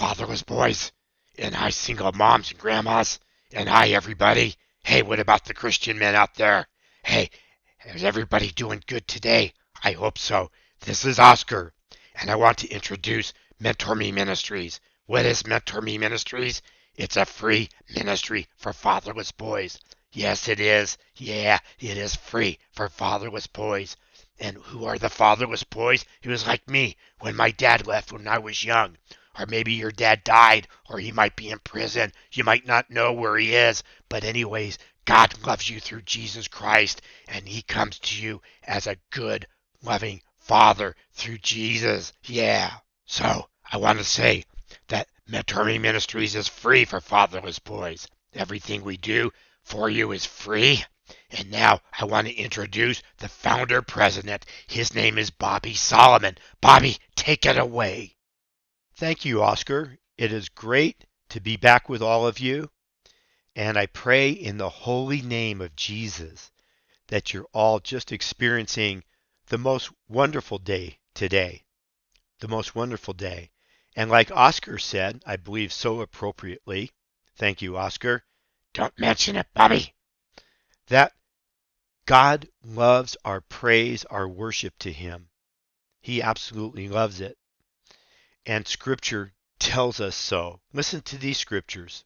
fatherless boys, and hi, single moms and grandmas, and hi, everybody. Hey, what about the Christian men out there? Hey, is everybody doing good today? I hope so. This is Oscar, and I want to introduce Mentor Me Ministries. What is Mentor Me Ministries? It's a free ministry for fatherless boys. Yes, it is. Yeah, it is free for fatherless boys. And who are the fatherless boys? It was like me when my dad left when I was young. Or maybe your dad died, or he might be in prison. You might not know where he is. But, anyways, God loves you through Jesus Christ, and he comes to you as a good, loving Father through Jesus. Yeah. So, I want to say that Mentor Me Ministries is free for fatherless boys. Everything we do for you is free. And now I want to introduce the founder president. His name is Bobby Solomon. Bobby, take it away. Thank you, Oscar. It is great to be back with all of you. And I pray in the holy name of Jesus that you're all just experiencing the most wonderful day today. The most wonderful day. And like Oscar said, I believe so appropriately, thank you, Oscar, Don't mention it, Bobby. that God loves our praise, our worship to Him. He absolutely loves it. And Scripture tells us so. Listen to these scriptures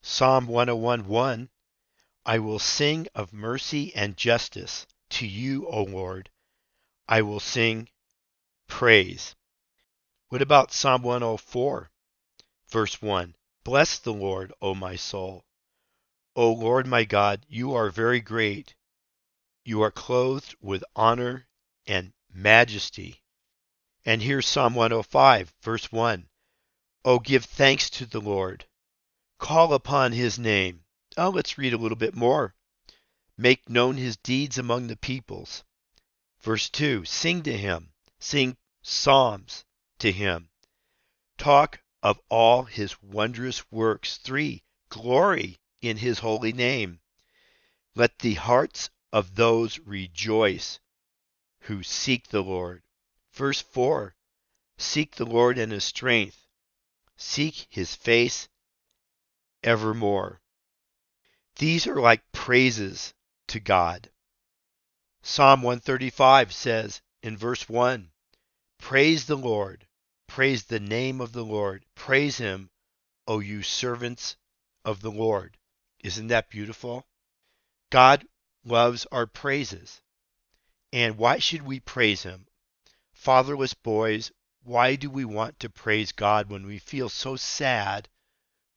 Psalm 101:1 I will sing of mercy and justice to you, O Lord. I will sing praise. What about Psalm 104, verse 1? Bless the Lord, O my soul. O Lord my God, you are very great. You are clothed with honor and majesty. And here's Psalm 105, verse 1. Oh, give thanks to the Lord. Call upon his name. Oh, let's read a little bit more. Make known his deeds among the peoples. Verse 2 Sing to him, sing psalms to him. Talk of all his wondrous works. 3 Glory in his holy name. Let the hearts of those rejoice who seek the Lord. Verse 4 Seek the Lord and his strength. Seek his face evermore. These are like praises to God. Psalm 135 says in verse 1 Praise the Lord, praise the name of the Lord, praise him, O you servants of the Lord. Isn't that beautiful? God loves our praises. And why should we praise him? Fatherless boys, why do we want to praise God when we feel so sad?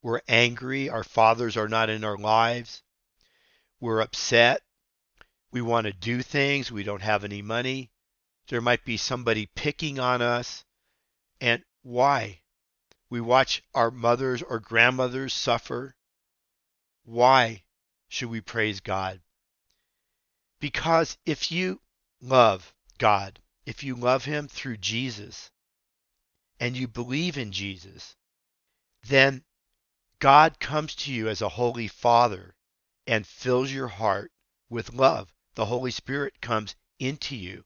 We're angry, our fathers are not in our lives. We're upset. We want to do things, we don't have any money. There might be somebody picking on us. And why? We watch our mothers or grandmothers suffer. Why should we praise God? Because if you love God, if you love Him through Jesus, and you believe in Jesus, then God comes to you as a holy Father and fills your heart with love. The Holy Spirit comes into you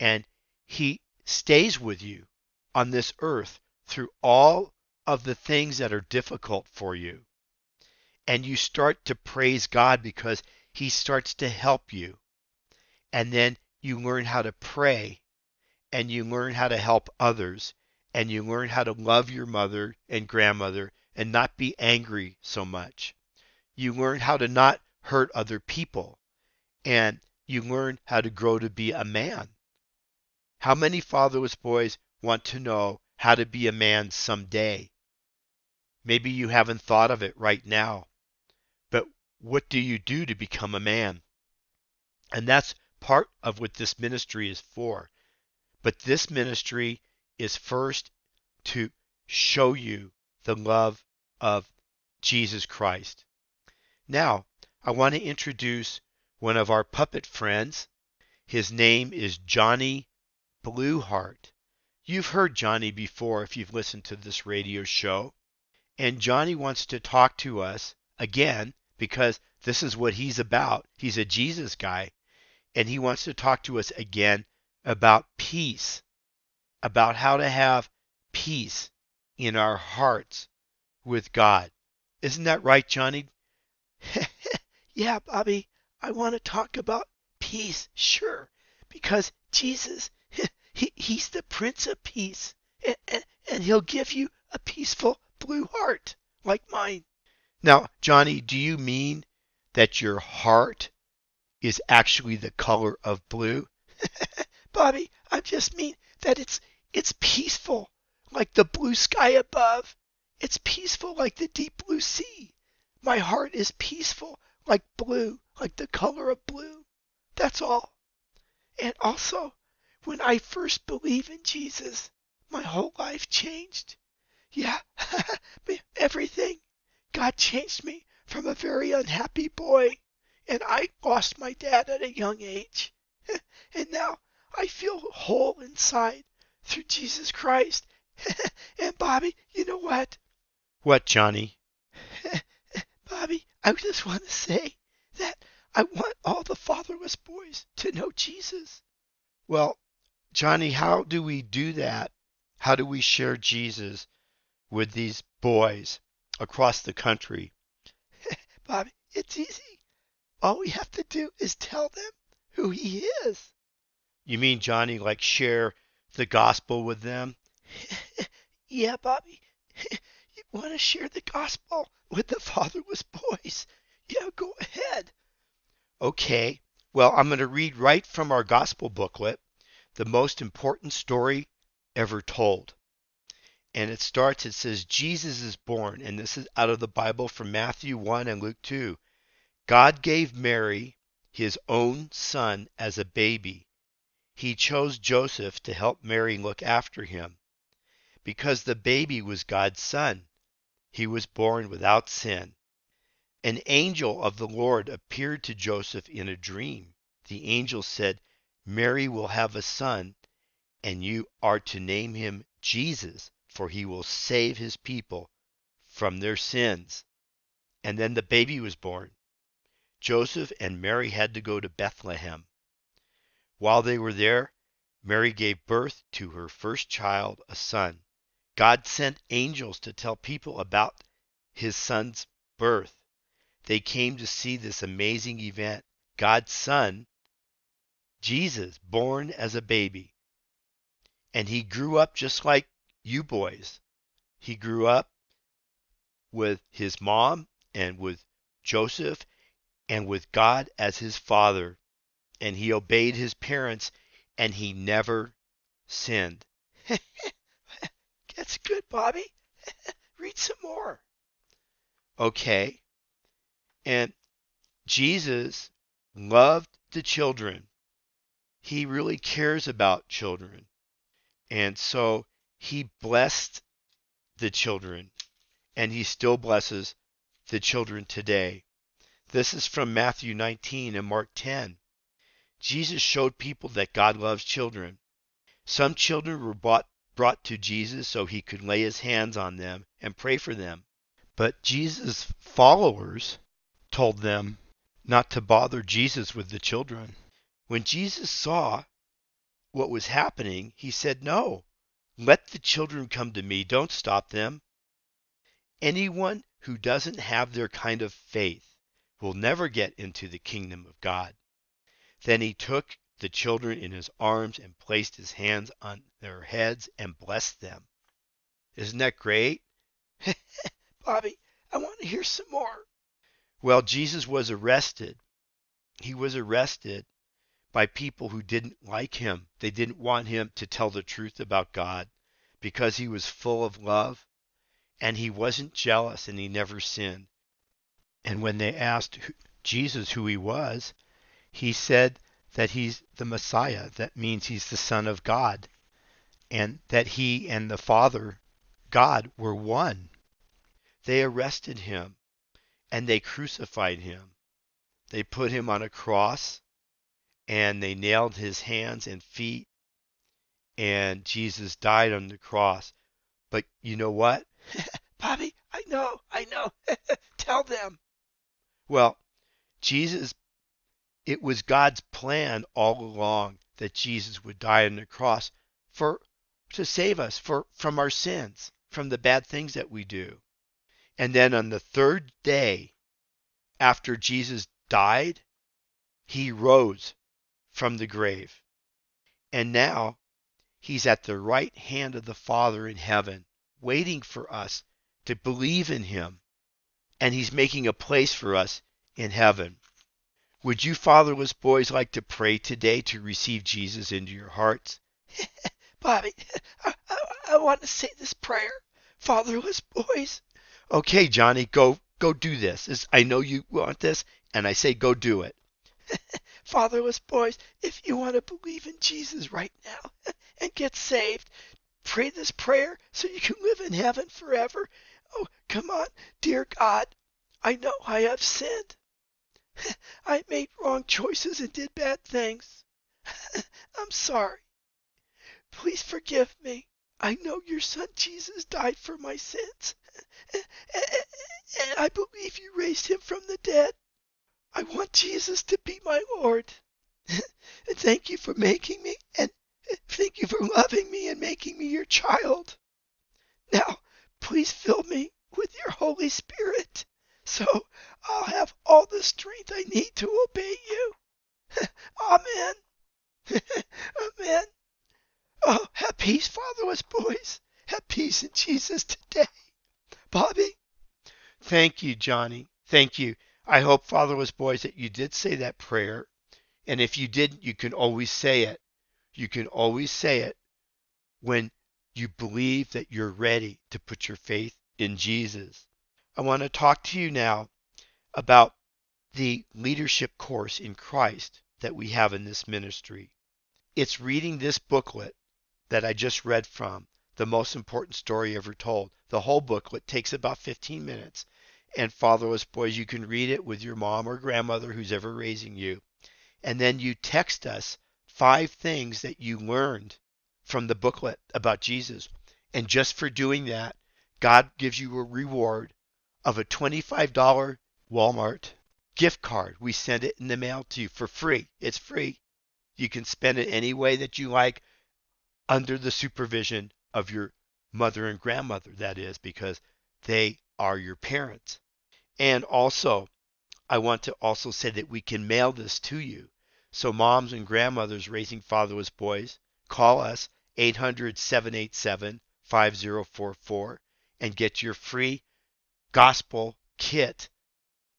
and He stays with you on this earth through all of the things that are difficult for you. And you start to praise God because He starts to help you. And then you learn how to pray and you learn how to help others and you learn how to love your mother and grandmother and not be angry so much. You learn how to not hurt other people and you learn how to grow to be a man. How many fatherless boys want to know how to be a man someday? Maybe you haven't thought of it right now, but what do you do to become a man? And that's part of what this ministry is for. But this ministry is first to show you the love of Jesus Christ. Now, I want to introduce one of our puppet friends. His name is Johnny Blueheart. You've heard Johnny before if you've listened to this radio show. And Johnny wants to talk to us again because this is what he's about. He's a Jesus guy. And he wants to talk to us again about peace, about how to have peace in our hearts with God. Isn't that right, Johnny? yeah, Bobby, I want to talk about peace, sure, because Jesus, he, he's the Prince of Peace, and, and, and he'll give you a peaceful blue heart like mine. Now, Johnny, do you mean that your heart is actually the color of blue? Bobby, I just mean that it's it's peaceful like the blue sky above. It's peaceful like the deep blue sea. My heart is peaceful like blue, like the color of blue. That's all. And also, when I first believed in Jesus, my whole life changed. Yeah, everything. God changed me from a very unhappy boy, and I lost my dad at a young age. And now I feel whole inside through Jesus Christ. and Bobby, you know what? What, Johnny? Bobby, I just want to say that I want all the fatherless boys to know Jesus. Well, Johnny, how do we do that? How do we share Jesus with these boys across the country? Bobby, it's easy. All we have to do is tell them who he is. You mean, Johnny, like share the gospel with them? yeah, Bobby. you want to share the gospel with the fatherless boys? Yeah, go ahead. Okay. Well, I'm going to read right from our gospel booklet, the most important story ever told. And it starts, it says, Jesus is born. And this is out of the Bible from Matthew 1 and Luke 2. God gave Mary his own son as a baby. He chose Joseph to help Mary look after him. Because the baby was God's son, he was born without sin. An angel of the Lord appeared to Joseph in a dream. The angel said, Mary will have a son, and you are to name him Jesus, for he will save his people from their sins. And then the baby was born. Joseph and Mary had to go to Bethlehem. While they were there, Mary gave birth to her first child, a son. God sent angels to tell people about his son's birth. They came to see this amazing event. God's son, Jesus, born as a baby. And he grew up just like you boys. He grew up with his mom and with Joseph and with God as his father. And he obeyed his parents and he never sinned. That's good, Bobby. Read some more. Okay. And Jesus loved the children. He really cares about children. And so he blessed the children, and he still blesses the children today. This is from Matthew 19 and Mark 10. Jesus showed people that God loves children. Some children were brought, brought to Jesus so he could lay his hands on them and pray for them. But Jesus' followers told them not to bother Jesus with the children. When Jesus saw what was happening, he said, No, let the children come to me. Don't stop them. Anyone who doesn't have their kind of faith will never get into the kingdom of God. Then he took the children in his arms and placed his hands on their heads and blessed them. Isn't that great? Bobby, I want to hear some more. Well, Jesus was arrested. He was arrested by people who didn't like him. They didn't want him to tell the truth about God because he was full of love and he wasn't jealous and he never sinned. And when they asked Jesus who he was, he said that he's the Messiah. That means he's the Son of God and that he and the Father, God, were one. They arrested him and they crucified him. They put him on a cross and they nailed his hands and feet, and Jesus died on the cross. But you know what? Bobby, I know, I know. Tell them. Well, Jesus, it was God's plan all along that Jesus would die on the cross for to save us for from our sins, from the bad things that we do. And then on the third day after Jesus died, he rose from the grave. And now he's at the right hand of the Father in heaven, waiting for us to believe in him. And he's making a place for us in heaven. Would you fatherless boys like to pray today to receive Jesus into your hearts? Bobby, I, I, I want to say this prayer. Fatherless boys. Okay, Johnny, go go do this. This- I know you want this, and I say go do it. Fatherless boys, if you want to believe in Jesus right now and get saved, pray this prayer so you can live in heaven forever. Oh, come on, dear God, I know I have sinned. I made wrong choices and did bad things. I'm sorry. Please forgive me. I know your son Jesus died for my sins. And I believe you raised him from the dead. I want Jesus to be my Lord. Thank you for making me, and thank you for loving me and making me your child. Now, please fill me with your Holy Spirit so I'll have all the strength I need to obey you. Amen. Amen. Oh, have peace, fatherless boys. Have peace in Jesus today. Bobby, Thank you, Johnny. Thank you. I hope, fatherless boys, that you did say that prayer. And if you didn't, you can always say it. You can always say it when you believe that you're ready to put your faith in Jesus. I want to talk to you now about the leadership course in Christ that we have in this ministry. It's reading this booklet that I just read from, The Most Important Story Ever Told. The whole booklet takes about 15 minutes. And fatherless boys, you can read it with your mom or grandmother who's ever raising you. And then you text us five things that you learned from the booklet about Jesus. And just for doing that, God gives you a reward of a $25 Walmart gift card. We send it in the mail to you for free. It's free. You can spend it any way that you like under the supervision of your mother and grandmother, that is, because they are your parents. And also, I want to also say that we can mail this to you. So, moms and grandmothers raising fatherless boys, call us 800 787 5044 and get your free gospel kit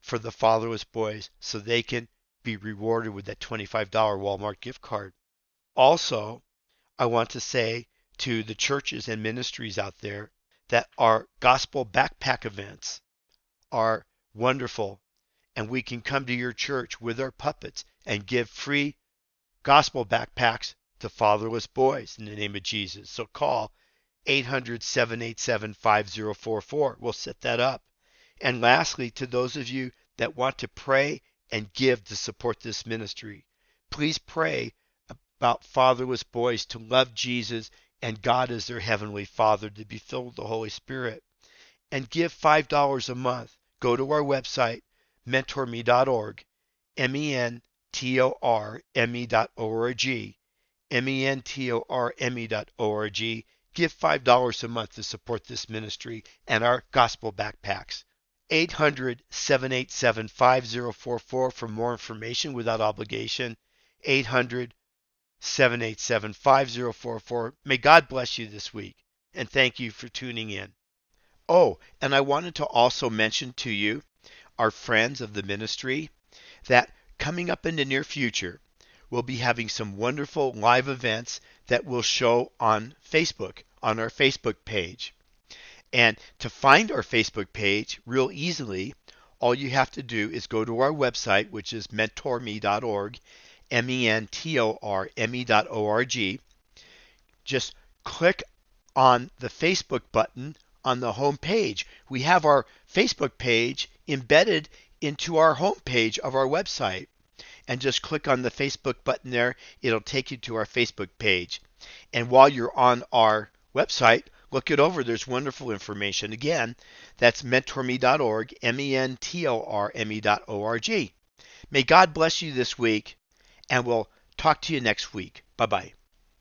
for the fatherless boys so they can be rewarded with that $25 Walmart gift card. Also, I want to say to the churches and ministries out there that our gospel backpack events are wonderful and we can come to your church with our puppets and give free gospel backpacks to fatherless boys in the name of Jesus. So call 800 787 5044. We'll set that up. And lastly, to those of you that want to pray and give to support this ministry, please pray about fatherless boys to love Jesus and God as their heavenly Father, to be filled with the Holy Spirit. And give $5 a month. Go to our website, mentorme.org, M E N T O R M E dot O R G, M E N T O R M E dot O R G. Give $5 a month to support this ministry and our gospel backpacks. 800 787 5044 for more information without obligation. 800 787 5044. May God bless you this week and thank you for tuning in. Oh, and I wanted to also mention to you, our friends of the ministry, that coming up in the near future, we'll be having some wonderful live events that we'll show on Facebook, on our Facebook page. And to find our Facebook page real easily, all you have to do is go to our website, which is mentorme.org, M E N T O R M E dot O R G. Just click on the Facebook button on the home page. We have our Facebook page embedded into our home page of our website. And just click on the Facebook button there. It'll take you to our Facebook page. And while you're on our website, look it over. There's wonderful information. Again, that's mentorme.org, M E N T O R M E dot O R G. May God bless you this week, and we'll talk to you next week. Bye bye.